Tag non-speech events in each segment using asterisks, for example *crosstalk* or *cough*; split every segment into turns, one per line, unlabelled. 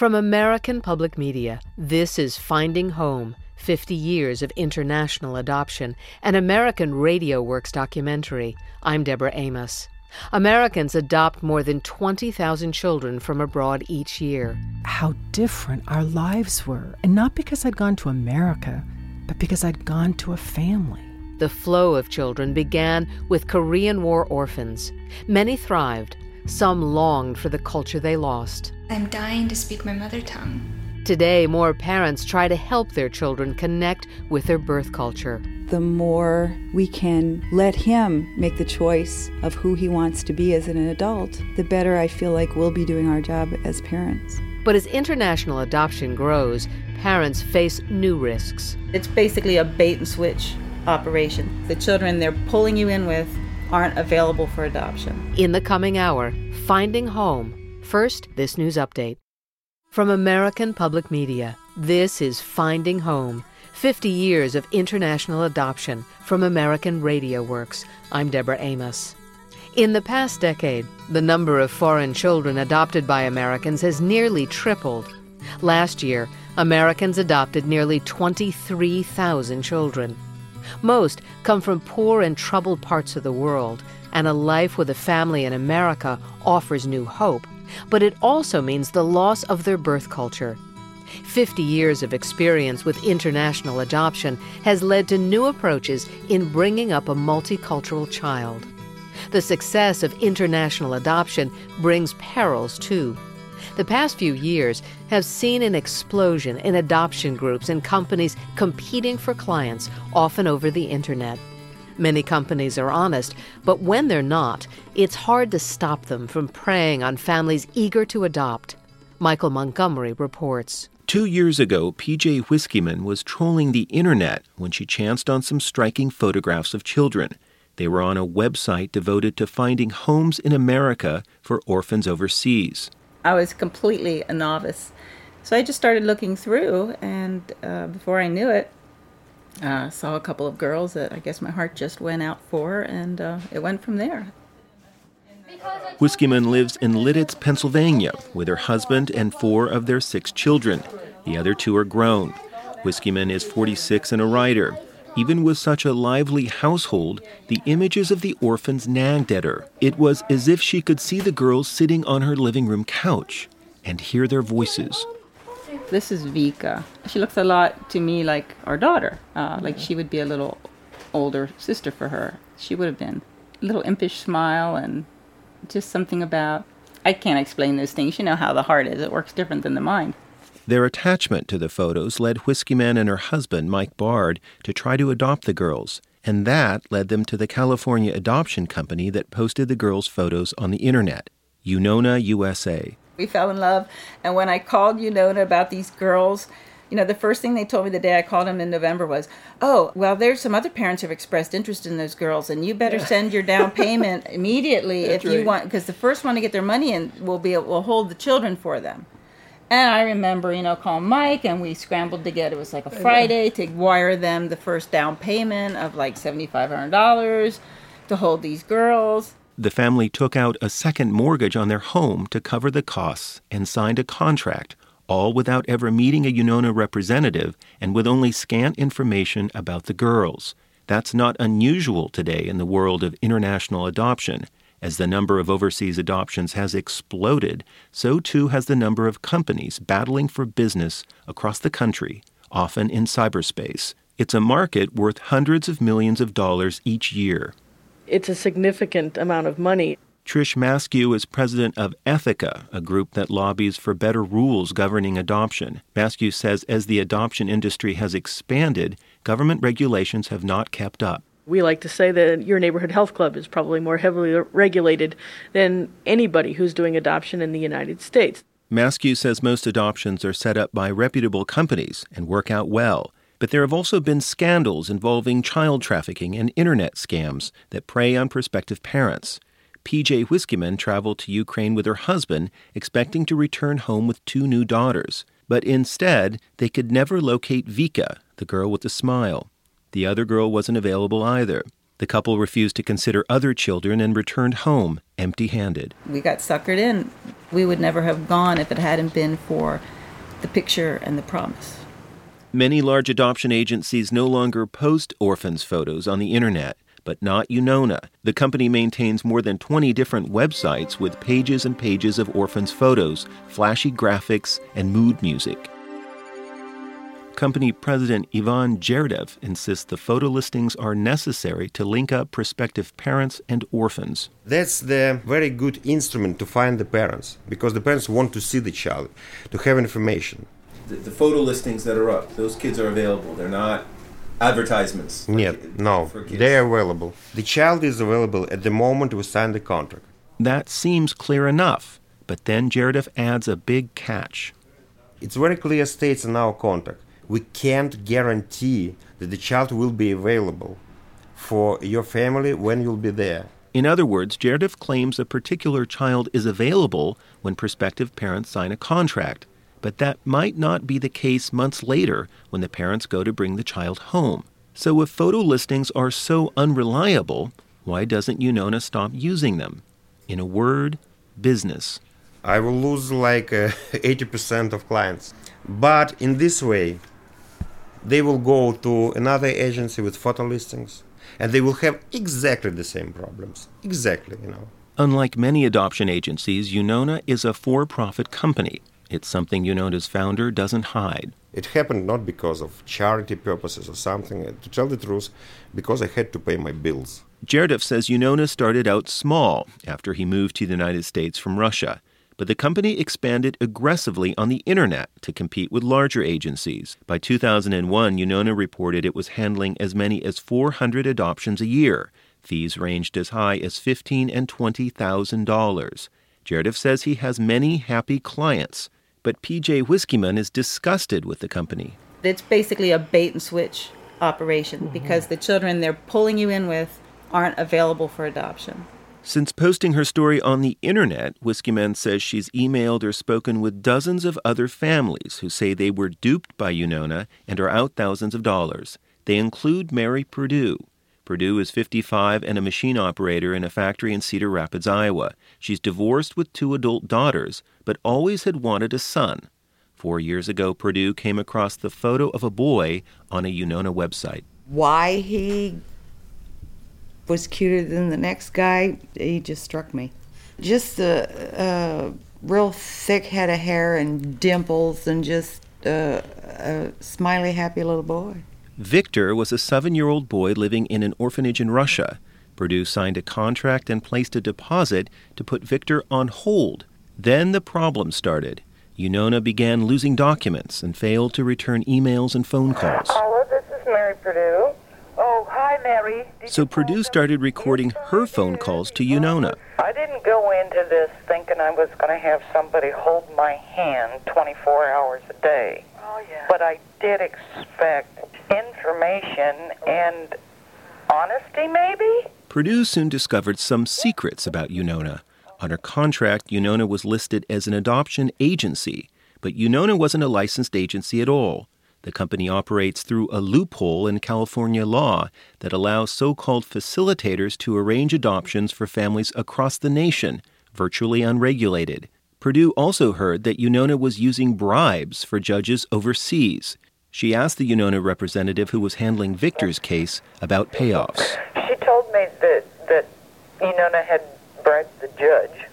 From American Public Media, this is Finding Home 50 Years of International Adoption, an American Radio Works documentary. I'm Deborah Amos. Americans adopt more than 20,000 children from abroad each year.
How different our lives were, and not because I'd gone to America, but because I'd gone to a family.
The flow of children began with Korean War orphans. Many thrived, some longed for the culture they lost.
I'm dying to speak my mother tongue.
Today, more parents try to help their children connect with their birth culture.
The more we can let him make the choice of who he wants to be as an adult, the better I feel like we'll be doing our job as parents.
But as international adoption grows, parents face new risks.
It's basically a bait and switch operation. The children they're pulling you in with aren't available for adoption.
In the coming hour, Finding Home. First, this news update. From American Public Media, this is Finding Home 50 Years of International Adoption from American Radio Works. I'm Deborah Amos. In the past decade, the number of foreign children adopted by Americans has nearly tripled. Last year, Americans adopted nearly 23,000 children. Most come from poor and troubled parts of the world, and a life with a family in America offers new hope, but it also means the loss of their birth culture. 50 years of experience with international adoption has led to new approaches in bringing up a multicultural child. The success of international adoption brings perils too. The past few years have seen an explosion in adoption groups and companies competing for clients, often over the internet. Many companies are honest, but when they're not, it's hard to stop them from preying on families eager to adopt. Michael Montgomery reports.
Two years ago, PJ Whiskeyman was trolling the internet when she chanced on some striking photographs of children. They were on a website devoted to finding homes in America for orphans overseas.
I was completely a novice. So I just started looking through, and uh, before I knew it, I uh, saw a couple of girls that I guess my heart just went out for, and uh, it went from there.
Whiskeyman lives in Lititz, Pennsylvania, with her husband and four of their six children. The other two are grown. Whiskeyman is 46 and a writer. Even with such a lively household, the images of the orphans nagged at her. It was as if she could see the girls sitting on her living room couch and hear their voices.
This is Vika. She looks a lot to me like our daughter. Uh, like she would be a little older sister for her. She would have been. A little impish smile and just something about. I can't explain those things. You know how the heart is, it works different than the mind.
Their attachment to the photos led Whiskeyman and her husband, Mike Bard, to try to adopt the girls, and that led them to the California adoption company that posted the girls' photos on the internet, Unona USA.
We fell in love, and when I called Unona about these girls, you know, the first thing they told me the day I called them in November was, "Oh, well, there's some other parents who have expressed interest in those girls, and you better send your down *laughs* payment immediately if you want, because the first one to get their money in will be will hold the children for them." And I remember, you know, calling Mike and we scrambled to get it was like a Friday to wire them the first down payment of like $7,500 to hold these girls.
The family took out a second mortgage on their home to cover the costs and signed a contract, all without ever meeting a Unona representative and with only scant information about the girls. That's not unusual today in the world of international adoption. As the number of overseas adoptions has exploded, so too has the number of companies battling for business across the country, often in cyberspace. It's a market worth hundreds of millions of dollars each year.
It's a significant amount of money.
Trish Maskew is president of Ethica, a group that lobbies for better rules governing adoption. Maskew says as the adoption industry has expanded, government regulations have not kept up.
We like to say that your neighborhood health club is probably more heavily regulated than anybody who's doing adoption in the United States.
Maskew says most adoptions are set up by reputable companies and work out well. But there have also been scandals involving child trafficking and internet scams that prey on prospective parents. PJ Whiskeyman traveled to Ukraine with her husband, expecting to return home with two new daughters. But instead, they could never locate Vika, the girl with the smile. The other girl wasn't available either. The couple refused to consider other children and returned home empty handed.
We got suckered in We would never have gone if it hadn't been for the picture and the promise.
Many large adoption agencies no longer post orphans' photos on the internet, but not Unona. The company maintains more than 20 different websites with pages and pages of orphans' photos, flashy graphics, and mood music. Company president Ivan Jerdev insists the photo listings are necessary to link up prospective parents and orphans.
That's the very good instrument to find the parents because the parents want to see the child, to have information
the, the photo listings that are up, those kids are available. They're not advertisements.
Yeah, no, they are available. The child is available at the moment we sign the contract.
That seems clear enough, but then Jerdev adds a big catch.
It's very clear states in our contract. We can't guarantee that the child will be available for your family when you'll be there.
In other words, Jerdev claims a particular child is available when prospective parents sign a contract but that might not be the case months later when the parents go to bring the child home. So, if photo listings are so unreliable, why doesn't Unona stop using them? In a word, business.
I will lose like uh, *laughs* 80% of clients. But in this way, they will go to another agency with photo listings and they will have exactly the same problems. Exactly, you know.
Unlike many adoption agencies, Unona is a for profit company it's something Unona's founder doesn't hide.
It happened not because of charity purposes or something. To tell the truth, because I had to pay my bills.
Jerdev says Unona started out small after he moved to the United States from Russia. But the company expanded aggressively on the internet to compete with larger agencies. By 2001, Unona reported it was handling as many as 400 adoptions a year. Fees ranged as high as fifteen and twenty thousand dollars. Jerdev says he has many happy clients but PJ Whiskeyman is disgusted with the company.
It's basically a bait and switch operation mm-hmm. because the children they're pulling you in with aren't available for adoption.
Since posting her story on the internet, Whiskeyman says she's emailed or spoken with dozens of other families who say they were duped by Unona and are out thousands of dollars. They include Mary Purdue, Purdue is 55 and a machine operator in a factory in Cedar Rapids, Iowa. She's divorced with two adult daughters, but always had wanted a son. Four years ago, Purdue came across the photo of a boy on a Unona website.
Why he was cuter than the next guy, he just struck me. Just a, a real thick head of hair and dimples and just a, a smiley, happy little boy.
Victor was a seven year old boy living in an orphanage in Russia. Purdue signed a contract and placed a deposit to put Victor on hold. Then the problem started. Unona began losing documents and failed to return emails and phone calls.
Hello, this is Mary Purdue. Oh, hi, Mary.
Did so Purdue started recording her phone calls to Unona.
I didn't go into this thinking I was going to have somebody hold my hand 24 hours a day. Oh, yeah. But I did expect information and honesty, maybe?
Purdue soon discovered some secrets about Unona. On her contract, Unona was listed as an adoption agency, but Unona wasn't a licensed agency at all. The company operates through a loophole in California law that allows so called facilitators to arrange adoptions for families across the nation, virtually unregulated. Purdue also heard that Unona was using bribes for judges overseas. She asked the Unona representative who was handling Victor's case about payoffs.
She told me that, that Unona had bribed the judge,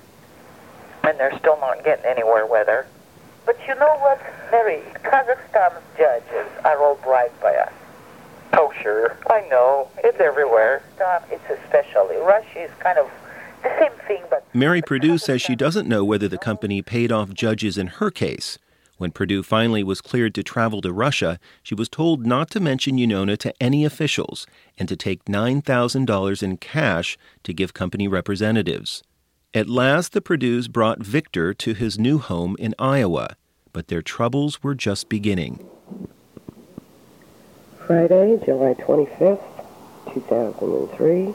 and they're still not getting anywhere with her. But you know what, Mary? Kazakhstan's judges are all bribed by us. Oh, sure. I know. It's everywhere. It's especially. Russia is kind of the same thing, but.
Mary Purdue says she doesn't know whether the company paid off judges in her case. When Purdue finally was cleared to travel to Russia, she was told not to mention Unona to any officials and to take $9,000 in cash to give company representatives. At last, the Purdues brought Victor to his new home in Iowa, but their troubles were just beginning.
Friday, July 25th, 2003.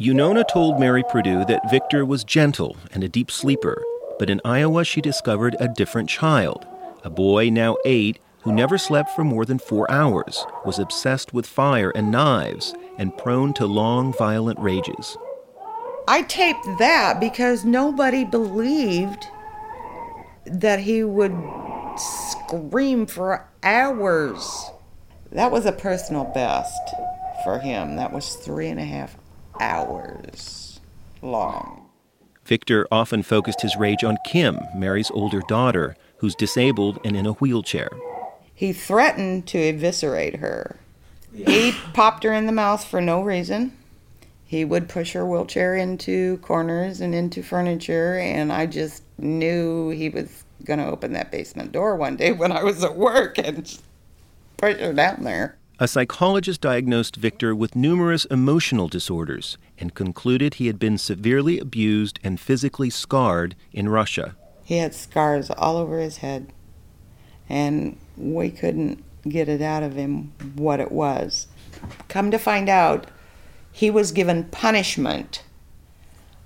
Unona told Mary Purdue that Victor was gentle and a deep sleeper, but in Iowa she discovered a different child, a boy now eight who never slept for more than four hours, was obsessed with fire and knives, and prone to long, violent rages.
I taped that because nobody believed that he would scream for hours. That was a personal best for him. That was three and a half hours long.
Victor often focused his rage on Kim, Mary's older daughter, who's disabled and in a wheelchair.
He threatened to eviscerate her. He popped her in the mouth for no reason. He would push her wheelchair into corners and into furniture, and I just knew he was going to open that basement door one day when I was at work and push her down there.
A psychologist diagnosed Victor with numerous emotional disorders and concluded he had been severely abused and physically scarred in Russia.
He had scars all over his head, and we couldn't get it out of him what it was. Come to find out, he was given punishment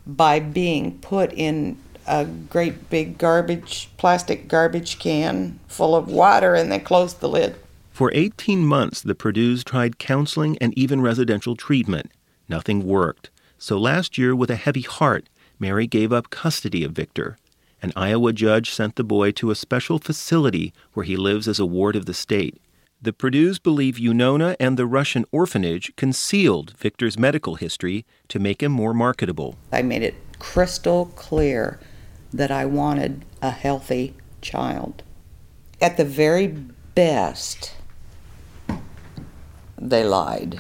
by being put in a great big garbage, plastic garbage can full of water, and they closed the lid.
For 18 months, the Perdues tried counseling and even residential treatment. Nothing worked. So last year, with a heavy heart, Mary gave up custody of Victor. An Iowa judge sent the boy to a special facility where he lives as a ward of the state. The Perdues believe Unona and the Russian orphanage concealed Victor's medical history to make him more marketable.
I made it crystal clear that I wanted a healthy child. At the very best, they lied.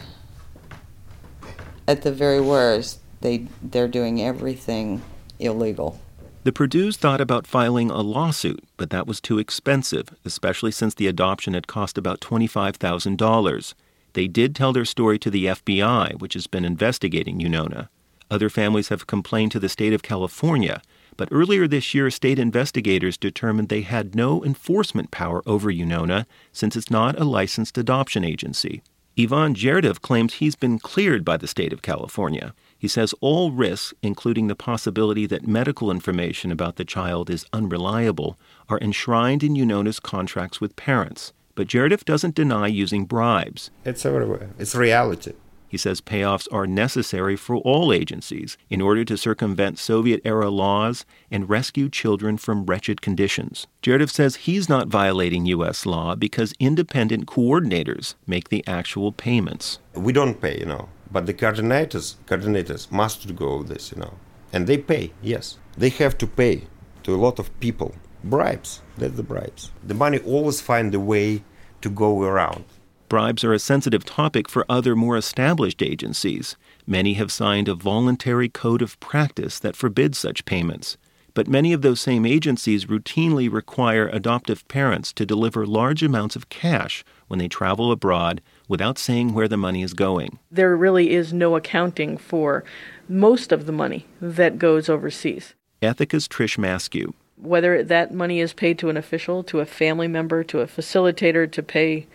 At the very worst, they they're doing everything illegal.
The Purdues thought about filing a lawsuit, but that was too expensive, especially since the adoption had cost about $25,000. They did tell their story to the FBI, which has been investigating Unona. Other families have complained to the state of California, but earlier this year, state investigators determined they had no enforcement power over Unona since it's not a licensed adoption agency. Ivan Jerdev claims he's been cleared by the state of California. He says all risks, including the possibility that medical information about the child is unreliable, are enshrined in Unona's contracts with parents. But Jerdev doesn't deny using bribes.
It's everywhere. It's reality.
He says payoffs are necessary for all agencies in order to circumvent Soviet era laws and rescue children from wretched conditions. Jerdev says he's not violating U.S. law because independent coordinators make the actual payments.
We don't pay, you know, but the coordinators, coordinators must go this, you know, and they pay. Yes, they have to pay to a lot of people bribes. That's the bribes. The money always find a way to go around.
Bribes are a sensitive topic for other more established agencies. Many have signed a voluntary code of practice that forbids such payments. But many of those same agencies routinely require adoptive parents to deliver large amounts of cash when they travel abroad without saying where the money is going.
There really is no accounting for most of the money that goes overseas.
Ethica's Trish Maskew.
Whether that money is paid to an official, to a family member, to a facilitator, to pay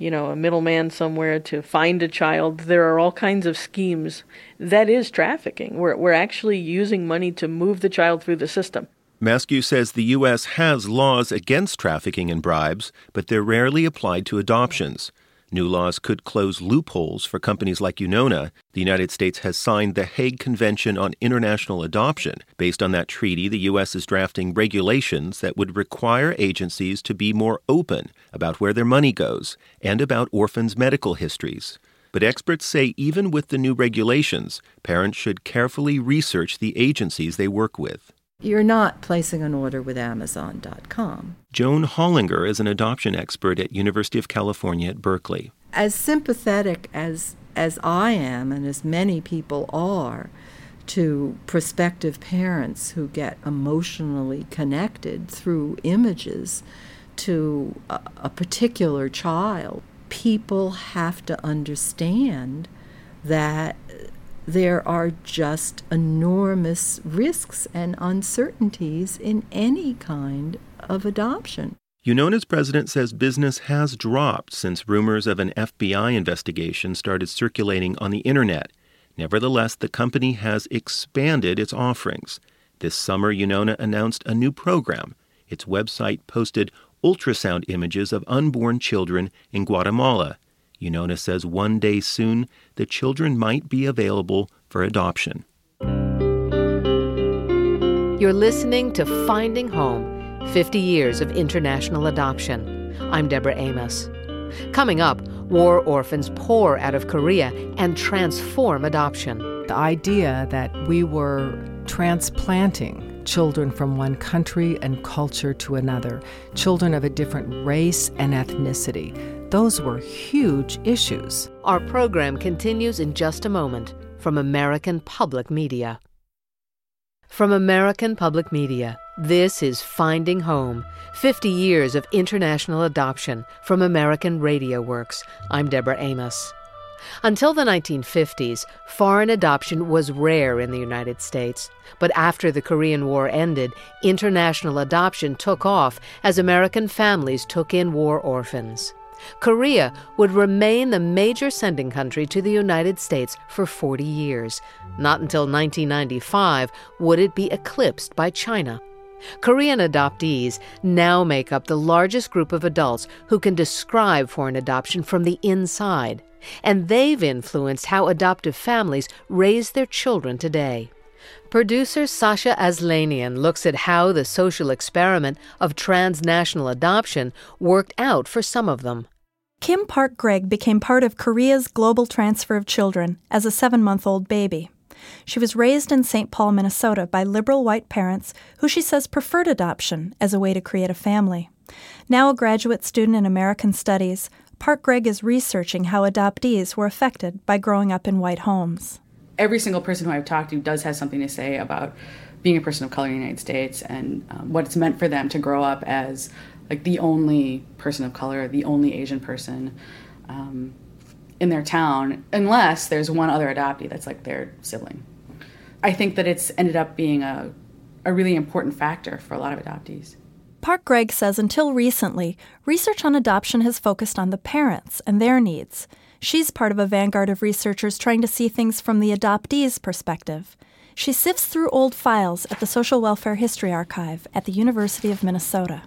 you know, a middleman somewhere to find a child. There are all kinds of schemes. That is trafficking. We're, we're actually using money to move the child through the system.
Maskew says the U.S. has laws against trafficking and bribes, but they're rarely applied to adoptions. New laws could close loopholes for companies like Unona. The United States has signed the Hague Convention on International Adoption. Based on that treaty, the U.S. is drafting regulations that would require agencies to be more open about where their money goes and about orphans' medical histories. But experts say even with the new regulations, parents should carefully research the agencies they work with.
You're not placing an order with Amazon.com.
Joan Hollinger is an adoption expert at University of California at Berkeley.
As sympathetic as as I am and as many people are to prospective parents who get emotionally connected through images to a, a particular child, people have to understand that there are just enormous risks and uncertainties in any kind of adoption.
Unona's president says business has dropped since rumors of an FBI investigation started circulating on the internet. Nevertheless, the company has expanded its offerings. This summer, Unona announced a new program. Its website posted ultrasound images of unborn children in Guatemala. Unona says one day soon the children might be available for adoption.
You're listening to Finding Home 50 Years of International Adoption. I'm Deborah Amos. Coming up, war orphans pour out of Korea and transform adoption.
The idea that we were transplanting children from one country and culture to another, children of a different race and ethnicity, those were huge issues.
Our program continues in just a moment from American Public Media. From American Public Media, this is Finding Home 50 Years of International Adoption from American Radio Works. I'm Deborah Amos. Until the 1950s, foreign adoption was rare in the United States. But after the Korean War ended, international adoption took off as American families took in war orphans. Korea would remain the major sending country to the United States for 40 years. Not until 1995 would it be eclipsed by China. Korean adoptees now make up the largest group of adults who can describe foreign adoption from the inside, and they've influenced how adoptive families raise their children today. Producer Sasha Aslanian looks at how the social experiment of transnational adoption worked out for some of them.
Kim Park Gregg became part of Korea's global transfer of children as a seven month old baby. She was raised in St. Paul, Minnesota by liberal white parents who she says preferred adoption as a way to create a family. Now a graduate student in American Studies, Park Gregg is researching how adoptees were affected by growing up in white homes.
Every single person who I've talked to does have something to say about being a person of color in the United States and um, what it's meant for them to grow up as like the only person of color, the only Asian person um, in their town, unless there's one other adoptee that's like their sibling. I think that it's ended up being a, a really important factor for a lot of adoptees.
Park Gregg says until recently, research on adoption has focused on the parents and their needs. She's part of a vanguard of researchers trying to see things from the adoptee's perspective. She sifts through old files at the Social Welfare History Archive at the University of Minnesota.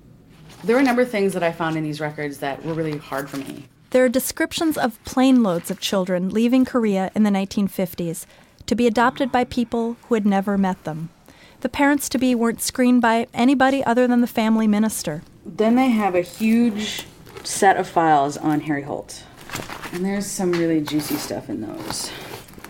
There were a number of things that I found in these records that were really hard for me.
There are descriptions of plane loads of children leaving Korea in the 1950s to be adopted by people who had never met them. The parents to be weren't screened by anybody other than the family minister.
Then they have a huge set of files on Harry Holt. And there's some really juicy stuff in those.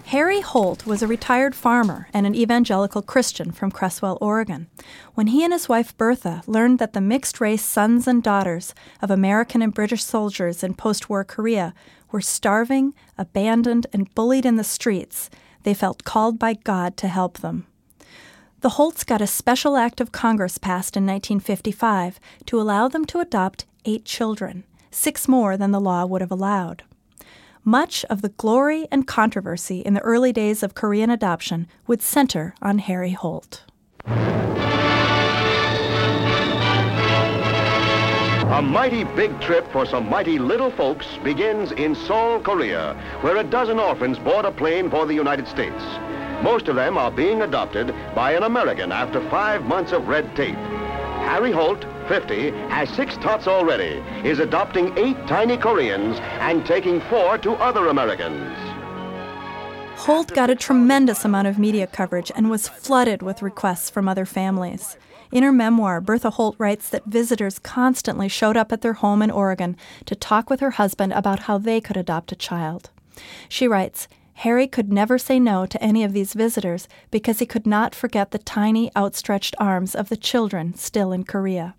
Harry Holt was a retired farmer and an evangelical Christian from Creswell, Oregon. When he and his wife Bertha learned that the mixed race sons and daughters of American and British soldiers in post war Korea were starving, abandoned, and bullied in the streets, they felt called by God to help them. The Holts got a special act of Congress passed in 1955 to allow them to adopt eight children, six more than the law would have allowed. Much of the glory and controversy in the early days of Korean adoption would center on Harry Holt.
A mighty big trip for some mighty little folks begins in Seoul, Korea, where a dozen orphans board a plane for the United States. Most of them are being adopted by an American after five months of red tape. Harry Holt, 50, has six tots already, is adopting eight tiny Koreans and taking four to other Americans.
Holt got a tremendous amount of media coverage and was flooded with requests from other families. In her memoir, Bertha Holt writes that visitors constantly showed up at their home in Oregon to talk with her husband about how they could adopt a child. She writes, Harry could never say no to any of these visitors because he could not forget the tiny, outstretched arms of the children still in Korea.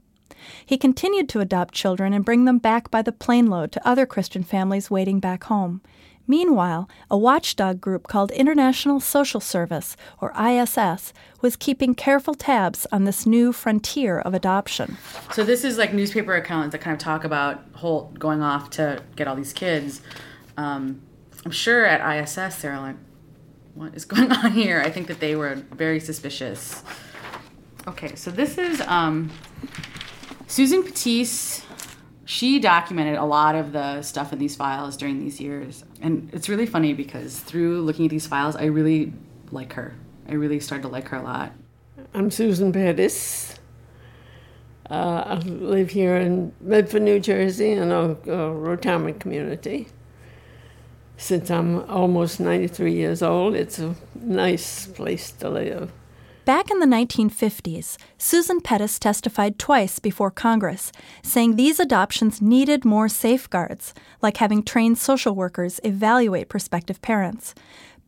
He continued to adopt children and bring them back by the plane load to other Christian families waiting back home. Meanwhile, a watchdog group called International Social Service, or ISS, was keeping careful tabs on this new frontier of adoption.
So, this is like newspaper accounts that kind of talk about Holt going off to get all these kids. Um, I'm sure at ISS they're like, what is going on *laughs* here? I think that they were very suspicious. Okay, so this is um, Susan Pettis. She documented a lot of the stuff in these files during these years. And it's really funny because through looking at these files, I really like her. I really started to like her a lot.
I'm Susan Pettis. Uh, I live here in Medford, New Jersey, in a, a retirement community. Since I'm almost 93 years old, it's a nice place to live.
Back in the 1950s, Susan Pettis testified twice before Congress, saying these adoptions needed more safeguards, like having trained social workers evaluate prospective parents.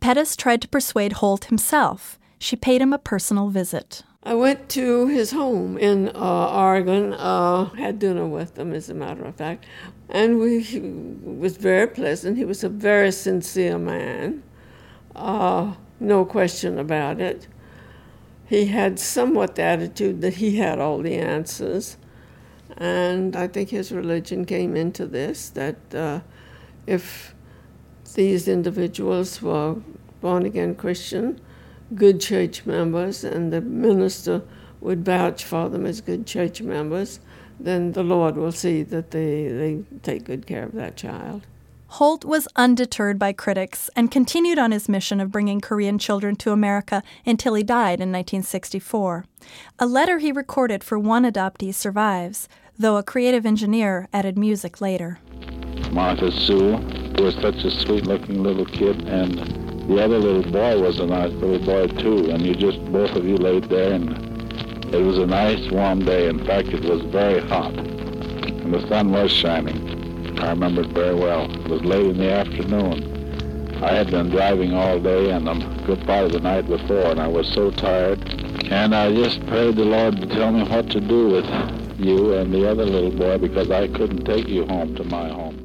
Pettis tried to persuade Holt himself. She paid him a personal visit.
I went to his home in uh, Oregon, uh, had dinner with him, as a matter of fact, and we he was very pleasant. He was a very sincere man, uh, no question about it. He had somewhat the attitude that he had all the answers, and I think his religion came into this that uh, if these individuals were born again Christian, good church members and the minister would vouch for them as good church members, then the Lord will see that they, they take good care of that child.
Holt was undeterred by critics and continued on his mission of bringing Korean children to America until he died in 1964. A letter he recorded for one adoptee survives, though a creative engineer added music later.
Martha Sue was such a sweet looking little kid, and the other little boy was a nice little boy too, and you just both of you laid there, and it was a nice warm day. In fact, it was very hot, and the sun was shining. I remember it very well. It was late in the afternoon. I had been driving all day and a good part of the night before, and I was so tired. And I just prayed the Lord to tell me what to do with you and the other little boy because I couldn't take you home to my home.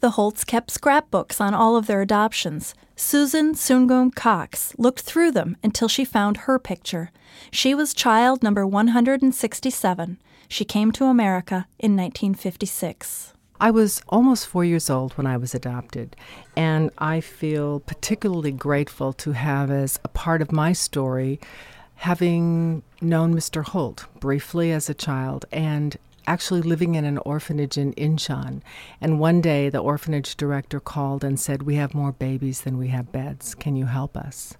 The Holts kept scrapbooks on all of their adoptions. Susan Soon-Keum Cox looked through them until she found her picture. She was child number 167. She came to America in 1956.
I was almost four years old when I was adopted, and I feel particularly grateful to have as a part of my story having known Mr. Holt briefly as a child and actually living in an orphanage in Incheon. And one day the orphanage director called and said, We have more babies than we have beds. Can you help us?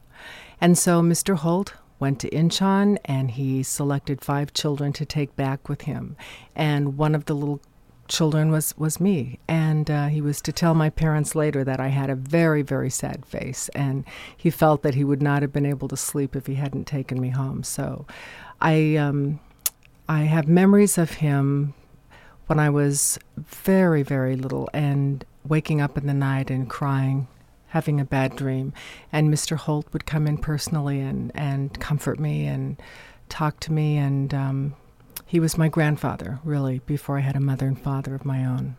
And so Mr. Holt went to Incheon and he selected five children to take back with him. And one of the little children was was me and uh, he was to tell my parents later that i had a very very sad face and he felt that he would not have been able to sleep if he hadn't taken me home so i um, I have memories of him when I was very, very little and waking up in the night and crying, having a bad dream. And Mr. Holt would come in personally and, and comfort me and talk to me. And um, he was my grandfather, really, before I had a mother and father of my own.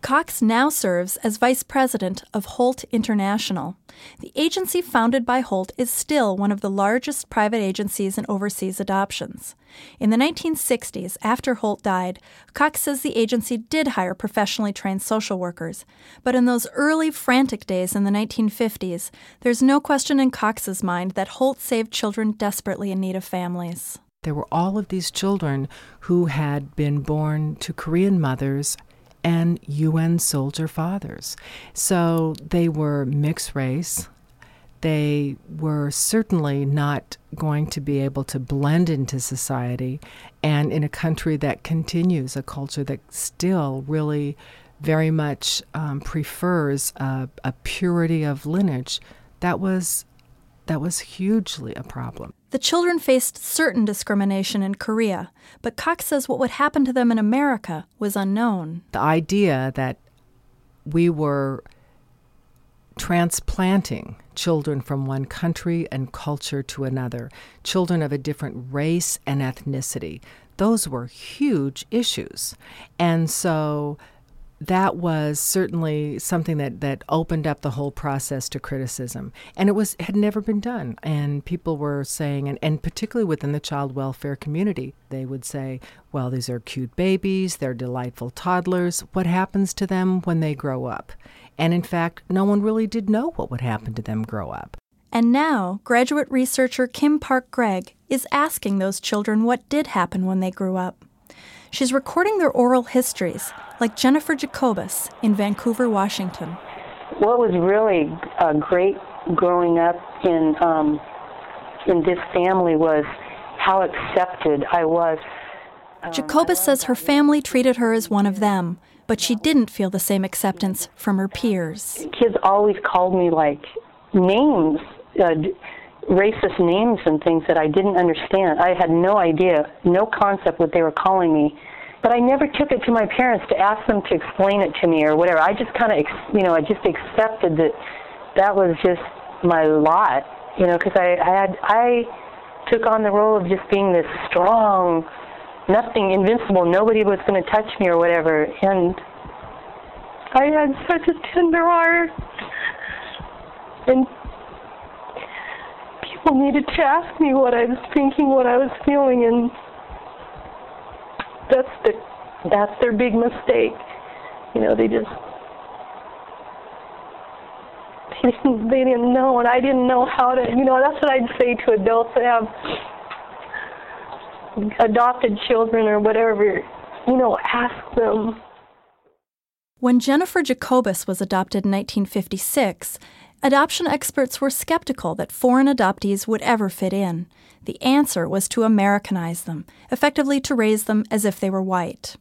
Cox now serves as vice president of Holt International. The agency founded by Holt is still one of the largest private agencies in overseas adoptions. In the 1960s, after Holt died, Cox says the agency did hire professionally trained social workers. But in those early frantic days in the 1950s, there's no question in Cox's mind that Holt saved children desperately in need of families.
There were all of these children who had been born to Korean mothers and UN soldier fathers. So they were mixed race. They were certainly not going to be able to blend into society. And in a country that continues, a culture that still really very much um, prefers a, a purity of lineage, that was that was hugely a problem.
The children faced certain discrimination in Korea, but Cox says what would happen to them in America was unknown.
The idea that we were transplanting children from one country and culture to another, children of a different race and ethnicity, those were huge issues. And so that was certainly something that, that opened up the whole process to criticism. And it was had never been done. And people were saying, and, and particularly within the child welfare community, they would say, well, these are cute babies, they're delightful toddlers. What happens to them when they grow up? And in fact, no one really did know what would happen to them grow up.
And now, graduate researcher Kim Park Gregg is asking those children what did happen when they grew up. She's recording their oral histories, like Jennifer Jacobus in Vancouver, Washington.
What was really uh, great growing up in um, in this family was how accepted I was.
Jacobus says her family treated her as one of them, but she didn't feel the same acceptance from her peers.
Kids always called me like names, uh, racist names and things that I didn't understand. I had no idea, no concept what they were calling me. But I never took it to my parents to ask them to explain it to me or whatever. I just kind of, you know, I just accepted that that was just my lot, you know, because I, I had, I took on the role of just being this strong, nothing invincible, nobody was going to touch me or whatever. And I had such a tender heart. And people needed to ask me what I was thinking, what I was feeling, and that's the that's their big mistake. You know, they just *laughs* they didn't they didn't know, and I didn't know how to. You know, that's what I'd say to adults that have adopted children or whatever. You know, ask them.
When Jennifer Jacobus was adopted in 1956, adoption experts were skeptical that foreign adoptees would ever fit in. The answer was to Americanize them, effectively to raise them as if they were white.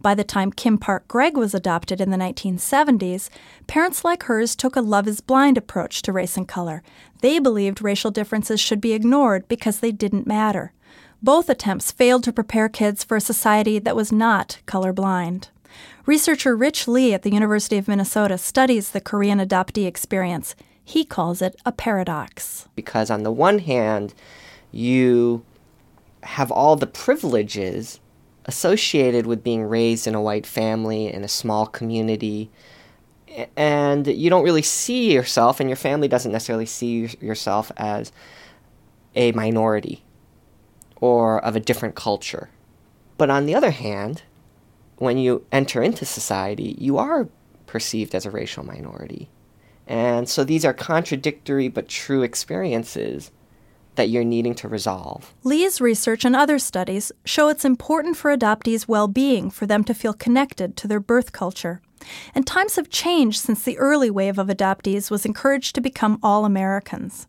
By the time Kim Park Gregg was adopted in the 1970s, parents like hers took a love is blind approach to race and color. They believed racial differences should be ignored because they didn't matter. Both attempts failed to prepare kids for a society that was not colorblind. Researcher Rich Lee at the University of Minnesota studies the Korean adoptee experience. He calls it a paradox.
Because, on the one hand, you have all the privileges associated with being raised in a white family in a small community and you don't really see yourself and your family doesn't necessarily see yourself as a minority or of a different culture but on the other hand when you enter into society you are perceived as a racial minority and so these are contradictory but true experiences that you're needing to resolve.
Lee's research and other studies show it's important for adoptees' well being for them to feel connected to their birth culture. And times have changed since the early wave of adoptees was encouraged to become all Americans.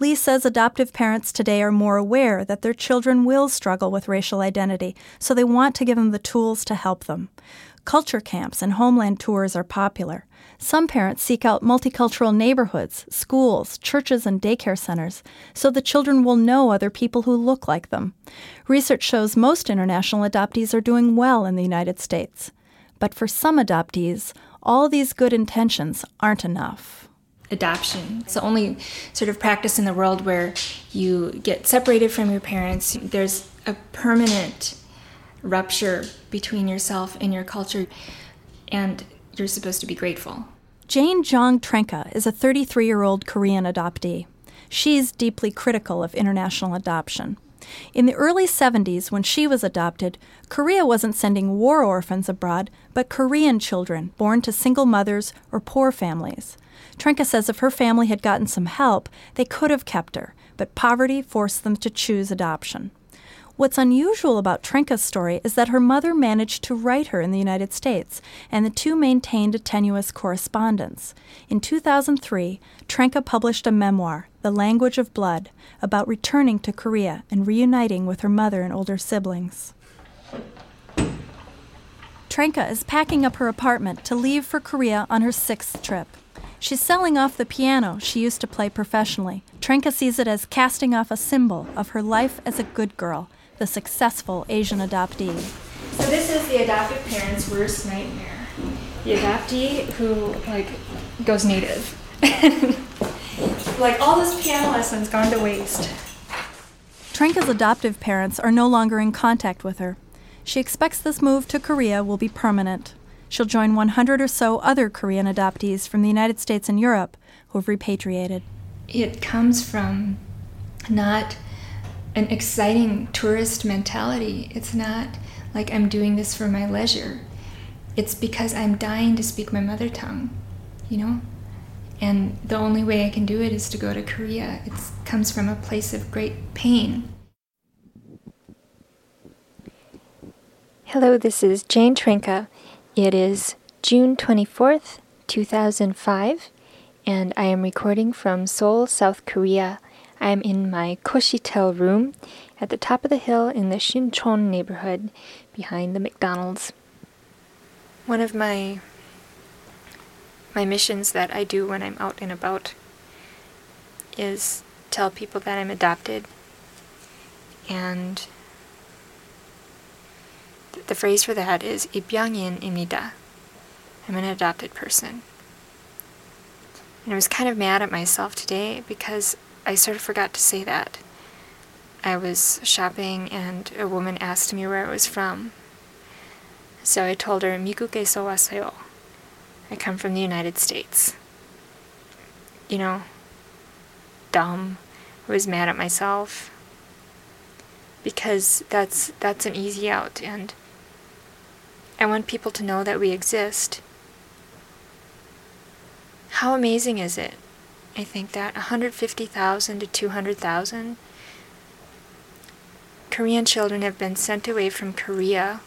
Lee says adoptive parents today are more aware that their children will struggle with racial identity, so they want to give them the tools to help them. Culture camps and homeland tours are popular. Some parents seek out multicultural neighborhoods, schools, churches, and daycare centers so the children will know other people who look like them. Research shows most international adoptees are doing well in the United States. But for some adoptees, all these good intentions aren't enough.
Adoption. It's the only sort of practice in the world where you get separated from your parents. There's a permanent rupture between yourself and your culture. And you're supposed to be grateful.
Jane Jeong Trenka is a 33 year old Korean adoptee. She's deeply critical of international adoption. In the early 70s, when she was adopted, Korea wasn't sending war orphans abroad, but Korean children born to single mothers or poor families. Trenka says if her family had gotten some help, they could have kept her, but poverty forced them to choose adoption. What's unusual about Trenka's story is that her mother managed to write her in the United States, and the two maintained a tenuous correspondence. In 2003, Trenka published a memoir, The Language of Blood, about returning to Korea and reuniting with her mother and older siblings. Trenka is packing up her apartment to leave for Korea on her sixth trip. She's selling off the piano she used to play professionally. Trenka sees it as casting off a symbol of her life as a good girl the successful Asian adoptee.
So this is the adoptive parent's worst nightmare. The adoptee who like goes native. *laughs* like all this piano lessons gone to waste.
Trenka's adoptive parents are no longer in contact with her. She expects this move to Korea will be permanent. She'll join 100 or so other Korean adoptees from the United States and Europe who have repatriated.
It comes from not an exciting tourist mentality. It's not like I'm doing this for my leisure. It's because I'm dying to speak my mother tongue, you know? And the only way I can do it is to go to Korea. It comes from a place of great pain.
Hello, this is Jane Trenka. It is June 24th, 2005, and I am recording from Seoul, South Korea. I'm in my goshitel room at the top of the hill in the Shinchon neighborhood behind the McDonald's. One of my my missions that I do when I'm out and about is tell people that I'm adopted. And the phrase for that is 입양인입니다. I'm an adopted person. And I was kind of mad at myself today because I sort of forgot to say that. I was shopping and a woman asked me where I was from. So I told her, 미국에서 왔어요. I come from the United States. You know, dumb. I was mad at myself because that's that's an easy out and I want people to know that we exist. How amazing is it? I think that 150,000 to 200,000 Korean children have been sent away from Korea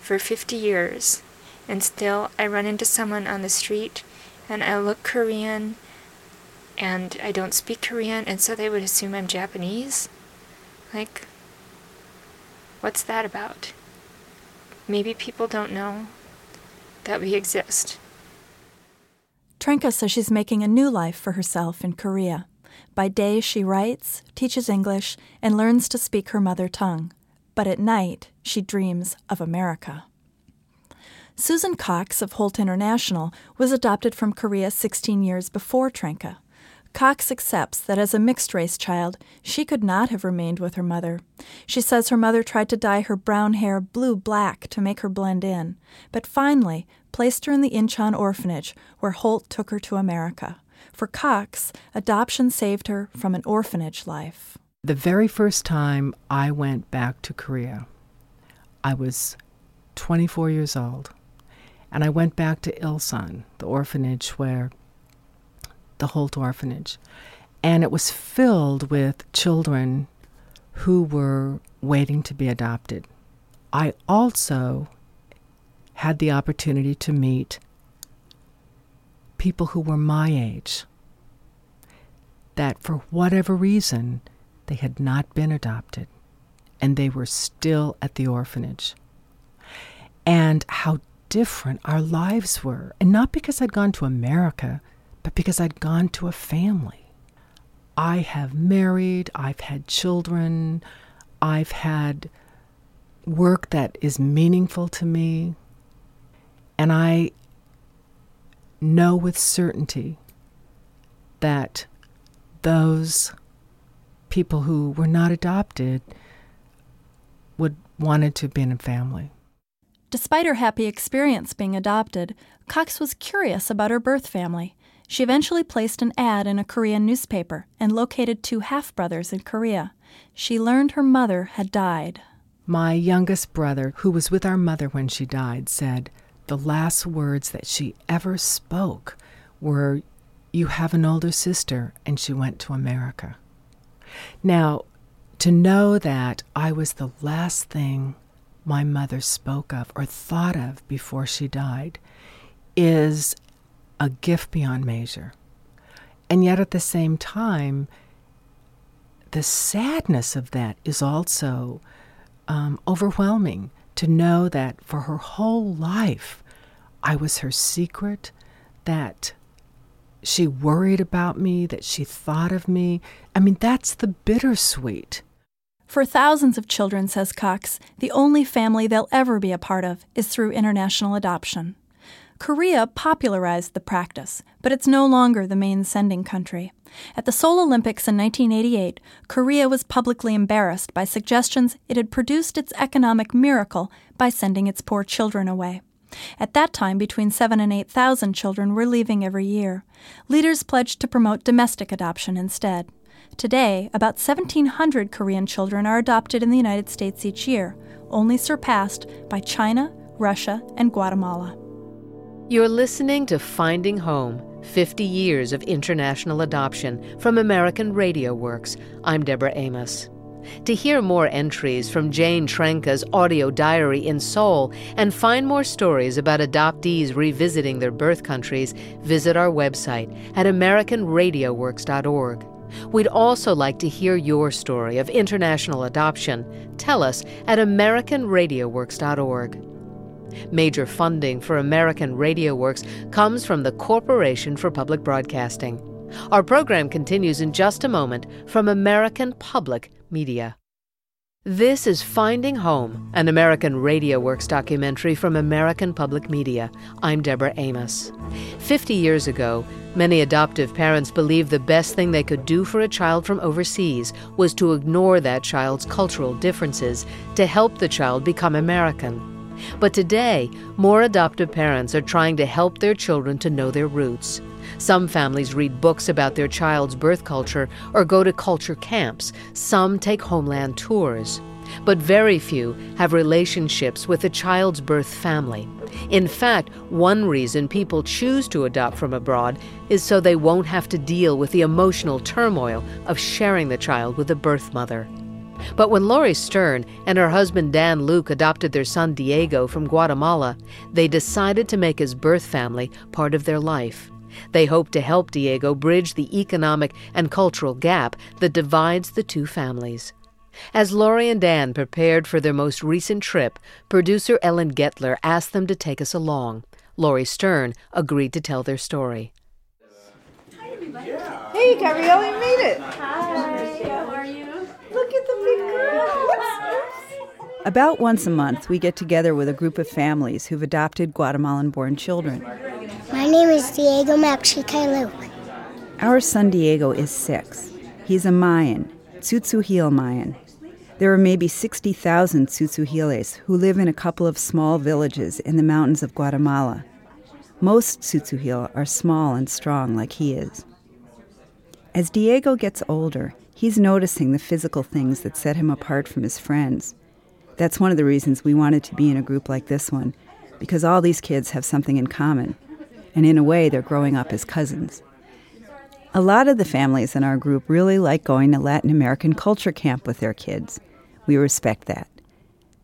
for 50 years, and still I run into someone on the street and I look Korean and I don't speak Korean, and so they would assume I'm Japanese? Like, what's that about? Maybe people don't know that we exist.
Trenka says she's making a new life for herself in Korea. By day, she writes, teaches English, and learns to speak her mother tongue. But at night, she dreams of America. Susan Cox of Holt International was adopted from Korea 16 years before Trenka. Cox accepts that as a mixed race child, she could not have remained with her mother. She says her mother tried to dye her brown hair blue black to make her blend in, but finally placed her in the Incheon orphanage, where Holt took her to America. For Cox, adoption saved her from an orphanage life.
The very first time I went back to Korea, I was 24 years old, and I went back to Ilsan, the orphanage where the Holt Orphanage, and it was filled with children who were waiting to be adopted. I also had the opportunity to meet people who were my age that for whatever reason they had not been adopted and they were still at the orphanage. And how different our lives were. And not because I'd gone to America, but because I'd gone to a family. I have married, I've had children, I've had work that is meaningful to me, and I know with certainty that those people who were not adopted would wanted to have been in a family.
Despite her happy experience being adopted, Cox was curious about her birth family. She eventually placed an ad in a Korean newspaper and located two half brothers in Korea. She learned her mother had died.
My youngest brother, who was with our mother when she died, said the last words that she ever spoke were, You have an older sister, and she went to America. Now, to know that I was the last thing my mother spoke of or thought of before she died is a gift beyond measure. And yet at the same time, the sadness of that is also um, overwhelming to know that for her whole life, I was her secret, that she worried about me, that she thought of me. I mean, that's the bittersweet.
For thousands of children, says Cox, the only family they'll ever be a part of is through international adoption. Korea popularized the practice, but it's no longer the main sending country. At the Seoul Olympics in 1988, Korea was publicly embarrassed by suggestions it had produced its economic miracle by sending its poor children away. At that time, between 7 and 8,000 children were leaving every year. Leaders pledged to promote domestic adoption instead. Today, about 1,700 Korean children are adopted in the United States each year, only surpassed by China, Russia, and Guatemala.
You're listening to Finding Home 50 Years of International Adoption from American Radio Works. I'm Deborah Amos. To hear more entries from Jane Trenka's audio diary in Seoul and find more stories about adoptees revisiting their birth countries, visit our website at AmericanRadioWorks.org. We'd also like to hear your story of international adoption. Tell us at AmericanRadioWorks.org. Major funding for American Radio Works comes from the Corporation for Public Broadcasting. Our program continues in just a moment from American Public Media. This is Finding Home, an American Radio Works documentary from American Public Media. I'm Deborah Amos. Fifty years ago, many adoptive parents believed the best thing they could do for a child from overseas was to ignore that child's cultural differences to help the child become American. But today, more adoptive parents are trying to help their children to know their roots. Some families read books about their child's birth culture or go to culture camps. Some take homeland tours. But very few have relationships with the child's birth family. In fact, one reason people choose to adopt from abroad is so they won't have to deal with the emotional turmoil of sharing the child with a birth mother. But when Lori Stern and her husband Dan Luke adopted their son Diego from Guatemala, they decided to make his birth family part of their life. They hope to help Diego bridge the economic and cultural gap that divides the two families. As Lori and Dan prepared for their most recent trip, producer Ellen Guettler asked them to take us along. Lori Stern agreed to tell their story. Hi, everybody.
Hey, Gabrielle, you made it.
Hi, how are you?
Look at the big girl. About once a month, we get together with a group of families who've adopted Guatemalan born children.
My name is Diego Maxikai Luke.
Our son Diego is six. He's a Mayan, Tzutzuhil Mayan. There are maybe 60,000 Tzutzuhiles who live in a couple of small villages in the mountains of Guatemala. Most Tzutzuhil are small and strong like he is. As Diego gets older, he's noticing the physical things that set him apart from his friends. That's one of the reasons we wanted to be in a group like this one, because all these kids have something in common, and in a way, they're growing up as cousins. A lot of the families in our group really like going to Latin American culture camp with their kids. We respect that.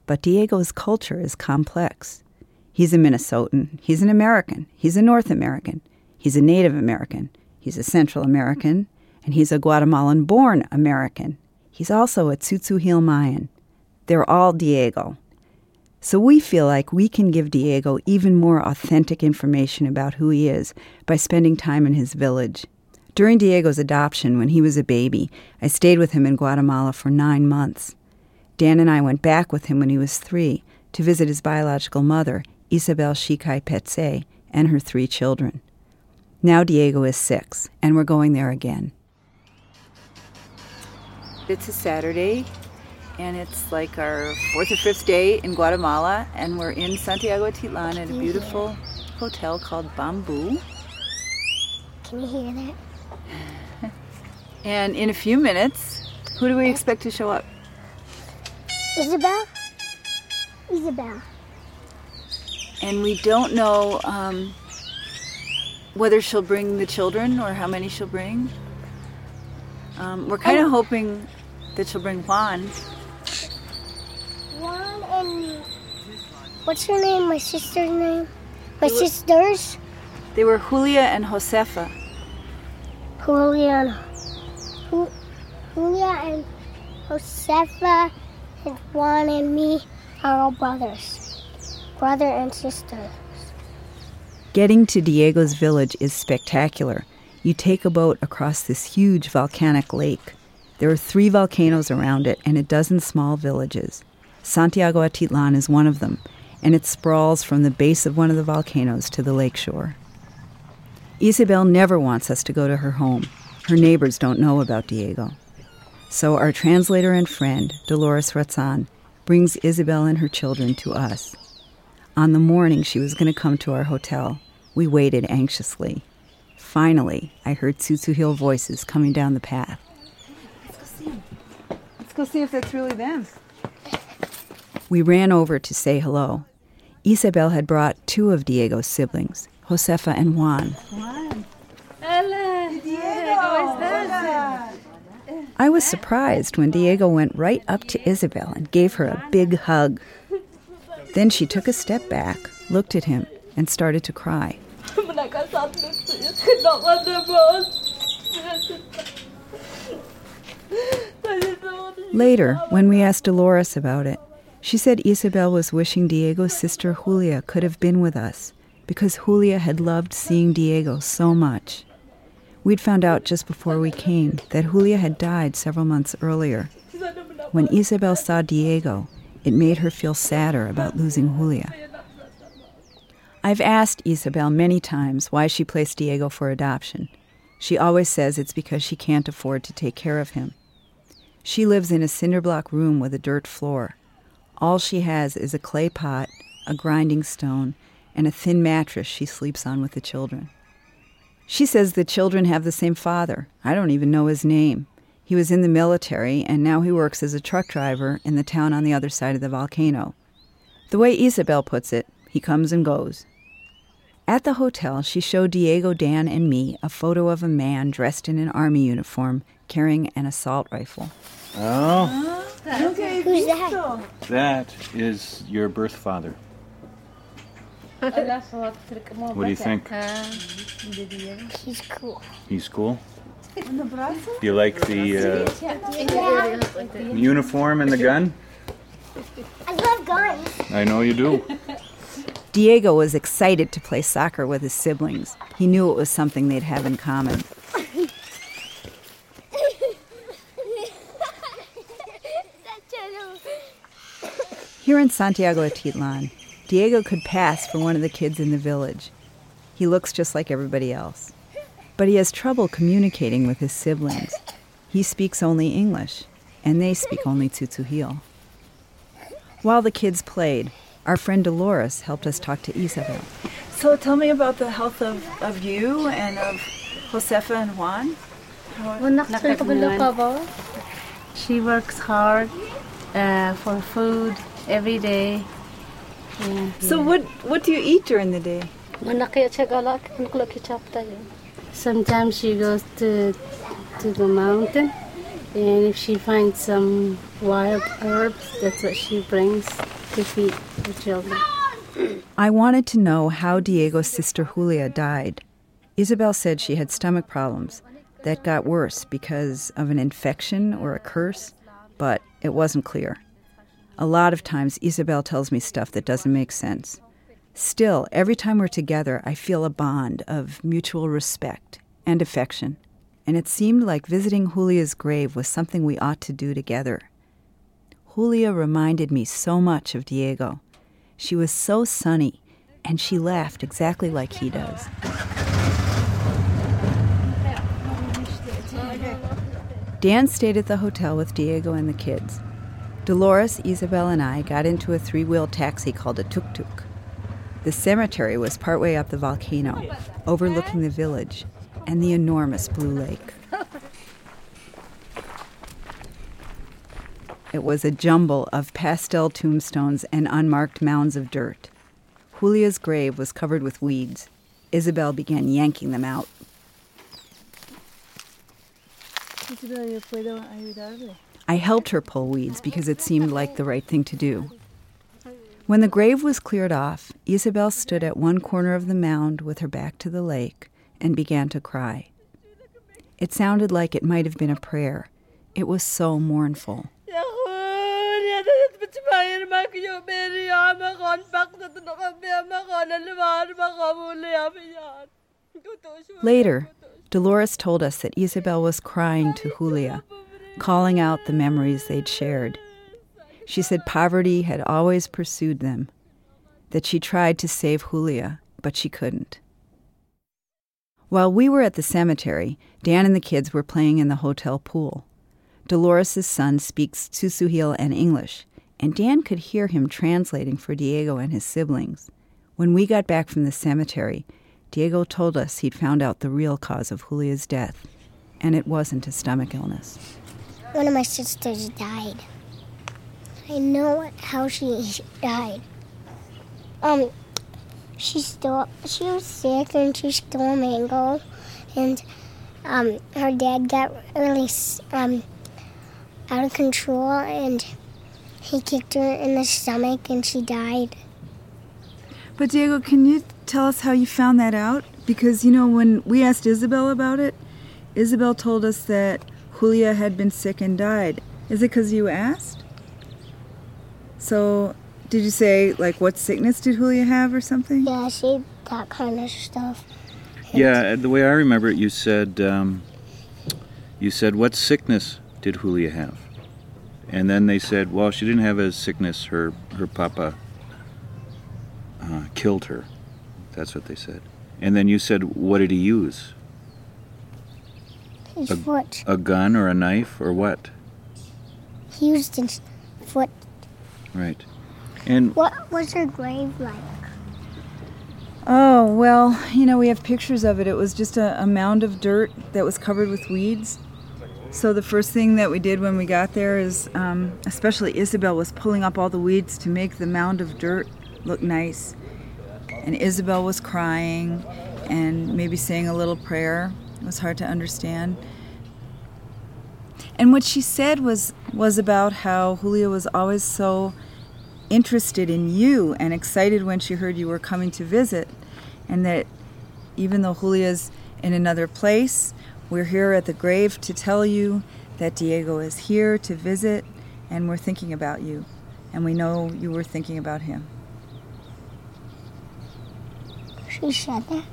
But Diego's culture is complex. He's a Minnesotan, he's an American, he's a North American, he's a Native American, he's a Central American, and he's a Guatemalan born American. He's also a Tzutzuhil Mayan. They're all Diego. So we feel like we can give Diego even more authentic information about who he is by spending time in his village. During Diego's adoption, when he was a baby, I stayed with him in Guatemala for nine months. Dan and I went back with him when he was three to visit his biological mother, Isabel Shikai Petse, and her three children. Now Diego is six, and we're going there again. It's a Saturday, and it's like our fourth or fifth day in Guatemala, and we're in Santiago Atitlan at a beautiful hotel called Bamboo.
Can you hear that? *laughs*
And in a few minutes, who do we expect to show up?
Isabel? Isabel.
And we don't know um, whether she'll bring the children or how many she'll bring. Um, we're kind of hoping that she'll bring Juan.
Juan and what's her name? My sister's name. My sisters.
They were Julia and Josefa.
Julia and Julia and Josefa and Juan and me are all brothers, brother and sister.
Getting to Diego's village is spectacular. You take a boat across this huge volcanic lake. There are three volcanoes around it and a dozen small villages. Santiago Atitlan is one of them, and it sprawls from the base of one of the volcanoes to the lakeshore. Isabel never wants us to go to her home. Her neighbors don't know about Diego. So our translator and friend, Dolores Ratzan, brings Isabel and her children to us. On the morning she was going to come to our hotel, we waited anxiously. Finally, I heard Tzutzuhil voices coming down the path.
Let's go see them. Let's go see if that's really them.
We ran over to say hello. Isabel had brought two of Diego's siblings, Josefa and Juan.
Juan. Hola, Diego. ¿Cómo estás?
I was surprised when Diego went right up to Isabel and gave her a big hug. Then she took a step back, looked at him, and started to cry. Later, when we asked Dolores about it, she said Isabel was wishing Diego's sister Julia could have been with us because Julia had loved seeing Diego so much. We'd found out just before we came that Julia had died several months earlier. When Isabel saw Diego, it made her feel sadder about losing Julia. I've asked Isabel many times why she placed Diego for adoption. She always says it's because she can't afford to take care of him. She lives in a cinder block room with a dirt floor. All she has is a clay pot, a grinding stone, and a thin mattress she sleeps on with the children. She says the children have the same father. I don't even know his name. He was in the military, and now he works as a truck driver in the town on the other side of the volcano. The way Isabel puts it, he comes and goes. At the hotel, she showed Diego, Dan, and me a photo of a man dressed in an army uniform carrying an assault rifle.
Oh, Okay,
Who's that?
that is your birth father. What do you think?
He's cool.
He's cool. Do you like the uh, uniform and the gun?
I love guns.
I know you do. *laughs*
Diego was excited to play soccer with his siblings. He knew it was something they'd have in common. Here in Santiago Atitlan, Diego could pass for one of the kids in the village. He looks just like everybody else. But he has trouble communicating with his siblings. He speaks only English, and they speak only Tzutzuhil. While the kids played, our friend Dolores helped us talk to Isabel.
So tell me about the health of, of you and of Josefa and Juan.
She works hard uh, for food every day. Yeah.
So what what do you eat during the day?
Sometimes she goes to to the mountain, and if she finds some wild herbs, that's what she brings to feed children.
I wanted to know how Diego's sister Julia died. Isabel said she had stomach problems that got worse because of an infection or a curse, but it wasn't clear. A lot of times, Isabel tells me stuff that doesn't make sense. Still, every time we're together, I feel a bond of mutual respect and affection, and it seemed like visiting Julia's grave was something we ought to do together. Julia reminded me so much of Diego. She was so sunny, and she laughed exactly like he does. Dan stayed at the hotel with Diego and the kids. Dolores, Isabel, and I got into a three wheel taxi called a tuk tuk. The cemetery was partway up the volcano, overlooking the village and the enormous blue lake. It was a jumble of pastel tombstones and unmarked mounds of dirt. Julia's grave was covered with weeds. Isabel began yanking them out. I helped her pull weeds because it seemed like the right thing to do. When the grave was cleared off, Isabel stood at one corner of the mound with her back to the lake and began to cry. It sounded like it might have been a prayer. It was so mournful. Later, Dolores told us that Isabel was crying to Julia, calling out the memories they'd shared. She said poverty had always pursued them, that she tried to save Julia, but she couldn't. While we were at the cemetery, Dan and the kids were playing in the hotel pool. Dolores' son speaks Tzutzuhil and English, and Dan could hear him translating for Diego and his siblings. When we got back from the cemetery, Diego told us he'd found out the real cause of Julia's death, and it wasn't a stomach illness.
One of my sisters died. I know how she died. Um, she stole. She was sick and she stole a mango, and um, her dad got really um out of control and he kicked her in the stomach and she died.
But Diego, can you tell us how you found that out? Because you know when we asked Isabel about it, Isabel told us that
Julia had been sick and died. Is it because you asked? So, did you say, like, what sickness did Julia have or something?
Yeah, she that kind of stuff.
Yeah, the way I remember it, you said, um, you said, what sickness did Julia have? And then they said, well, she didn't have a sickness. Her her papa uh, killed her. That's what they said. And then you said, what did he use?
His
a,
foot.
A gun or a knife or what?
He used his foot.
Right. And
What was her grave like?
Oh, well, you know, we have pictures of it. It was just a, a mound of dirt that was covered with weeds. So the first thing that we did when we got there is, um, especially Isabel was pulling up all the weeds to make the mound of dirt look nice. And Isabel was crying and maybe saying a little prayer. It was hard to understand. And what she said was was about how Julia was always so interested in you and excited when she heard you were coming to visit, and that even though Julia's in another place, we're here at the grave to tell you that Diego is here to visit, and we're thinking about you, and we know you were thinking about him.
She said that.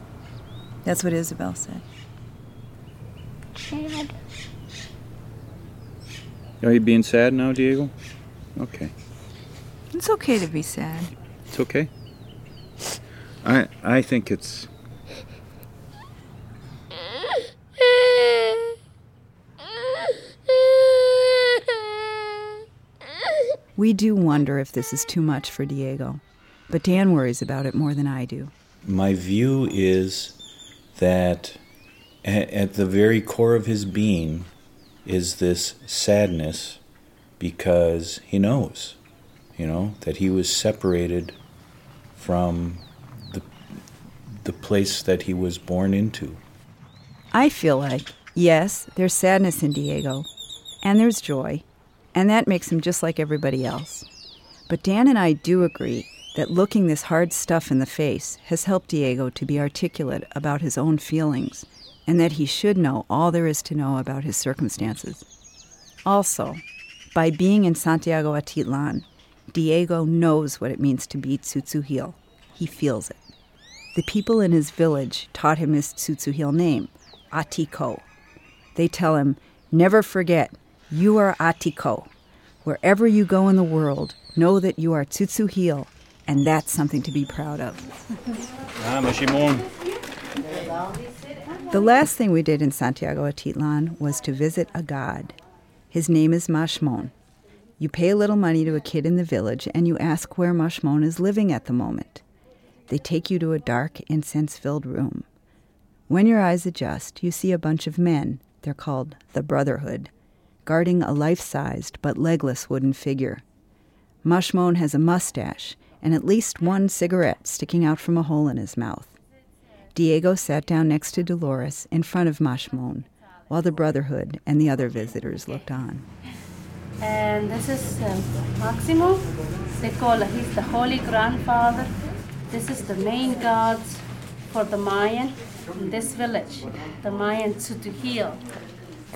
That's what Isabel said.
Sad.
are you being sad now, Diego? Okay.
It's okay to be sad.
It's okay. I I think it's
We do wonder if this is too much for Diego, but Dan worries about it more than I do.
my view is that at, the very core of his being is this sadness because he knows, you know, that he was separated from the the place that he was born into.
I feel like, yes, there's sadness in Diego, and there's joy, and that makes him just like everybody else. But Dan and I do agree that looking this hard stuff in the face has helped Diego to be articulate about his own feelings, and that he should know all there is to know about his circumstances. Also, by being in Santiago Atitlan, Diego knows what it means to be Tzutzuhil. He feels it. The people in his village taught him his Tzutzuhil name, Atiko. They tell him, never forget, you are Atiko. Wherever you go in the world, know that you are Tzutzuhil, and that's something to be proud of. *laughs*
Ah.
The last thing we did in Santiago Atitlan was to visit a god. His name is Maximón. You pay a little money to a kid in the village and you ask where Maximón is living at the moment. They take you to a dark, incense filled room. When your eyes adjust, you see a bunch of men, they're called the Brotherhood, guarding a life sized but legless wooden figure. Maximón has a mustache and at least one cigarette sticking out from a hole in his mouth. Diego sat down next to Dolores in front of Maximón, while the Brotherhood and the other visitors looked on.
And this is uh, Maximo. They call he's the Holy Grandfather. This is the main god for the Mayan this village, the Mayan Tzutzuhil.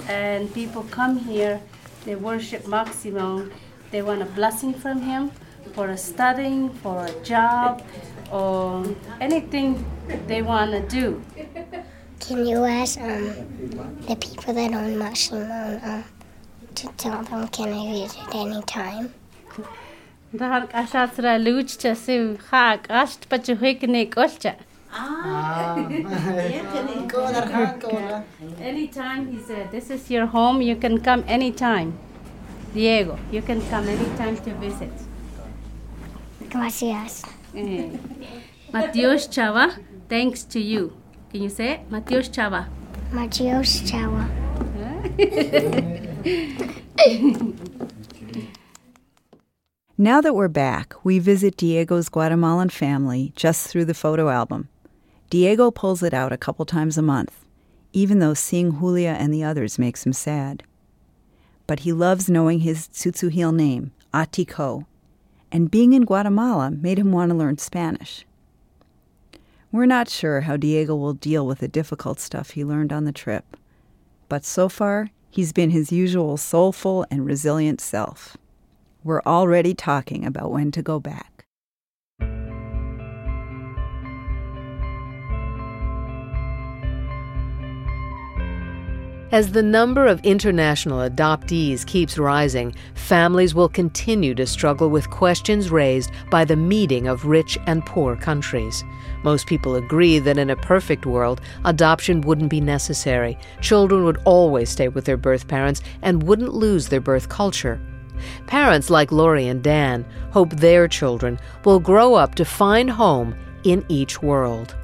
And people come here, they worship Maximo. They want a blessing from him for a studying, for a job, or anything they want to do.
Can you ask um, the people that own Maximón um, to tell them can I visit any time?
Dahar kashat sra luch cha su ha kasht pa chu hik ne kolcha. Anytime he said, this is your home, you can come anytime. Diego, you can come anytime to visit.
Gracias.
Eh, Matios Chava, thanks to you. Can you say it? Matios Chava.
Matios Chava.
Now that we're back, we visit Diego's Guatemalan family just through the photo album. Diego pulls it out a couple times a month, even though seeing Julia and the others makes him sad. But he loves knowing his Tzutzuhil name, Atiko, and being in Guatemala made him want to learn Spanish. We're not sure how Diego will deal with the difficult stuff he learned on the trip, but so far He's been his usual soulful and resilient self. We're already talking about when to go back.
As the number of international adoptees keeps rising, families will continue to struggle with questions raised by the meeting of rich and poor countries. Most people agree that in a perfect world, adoption wouldn't be necessary. Children would always stay with their birth parents and wouldn't lose their birth culture. Parents like Lori and Dan hope their children will grow up to find home in each world.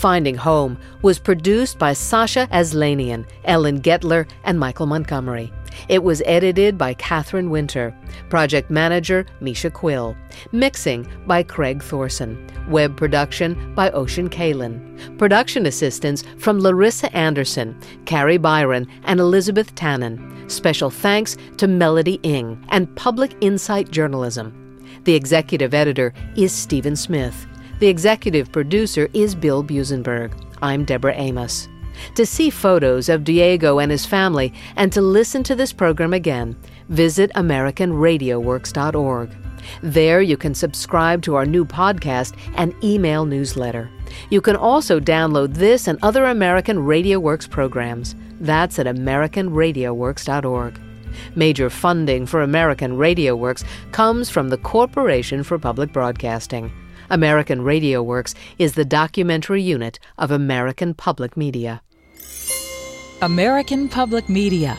Finding Home was produced by Sasha Aslanian, Ellen Guettler, and Michael Montgomery. It was edited by Catherine Winter. Project manager Misha Quill. Mixing by Craig Thorson. Web production by Ochen Kaylan, Production assistance from Larissa Anderson, Carrie Byron, and Elizabeth Tannen. Special thanks to Melody Ing and Public Insight Journalism. The executive editor is Stephen Smith. The executive producer is Bill Buzenberg. I'm Deborah Amos. To see photos of Diego and his family and to listen to this program again, visit AmericanRadioWorks.org. There you can subscribe to our new podcast and email newsletter. You can also download this and other American Radio Works programs. That's at AmericanRadioWorks.org. Major funding for American Radio Works comes from the Corporation for Public Broadcasting. American Radio Works is the documentary unit of American Public Media.
American Public Media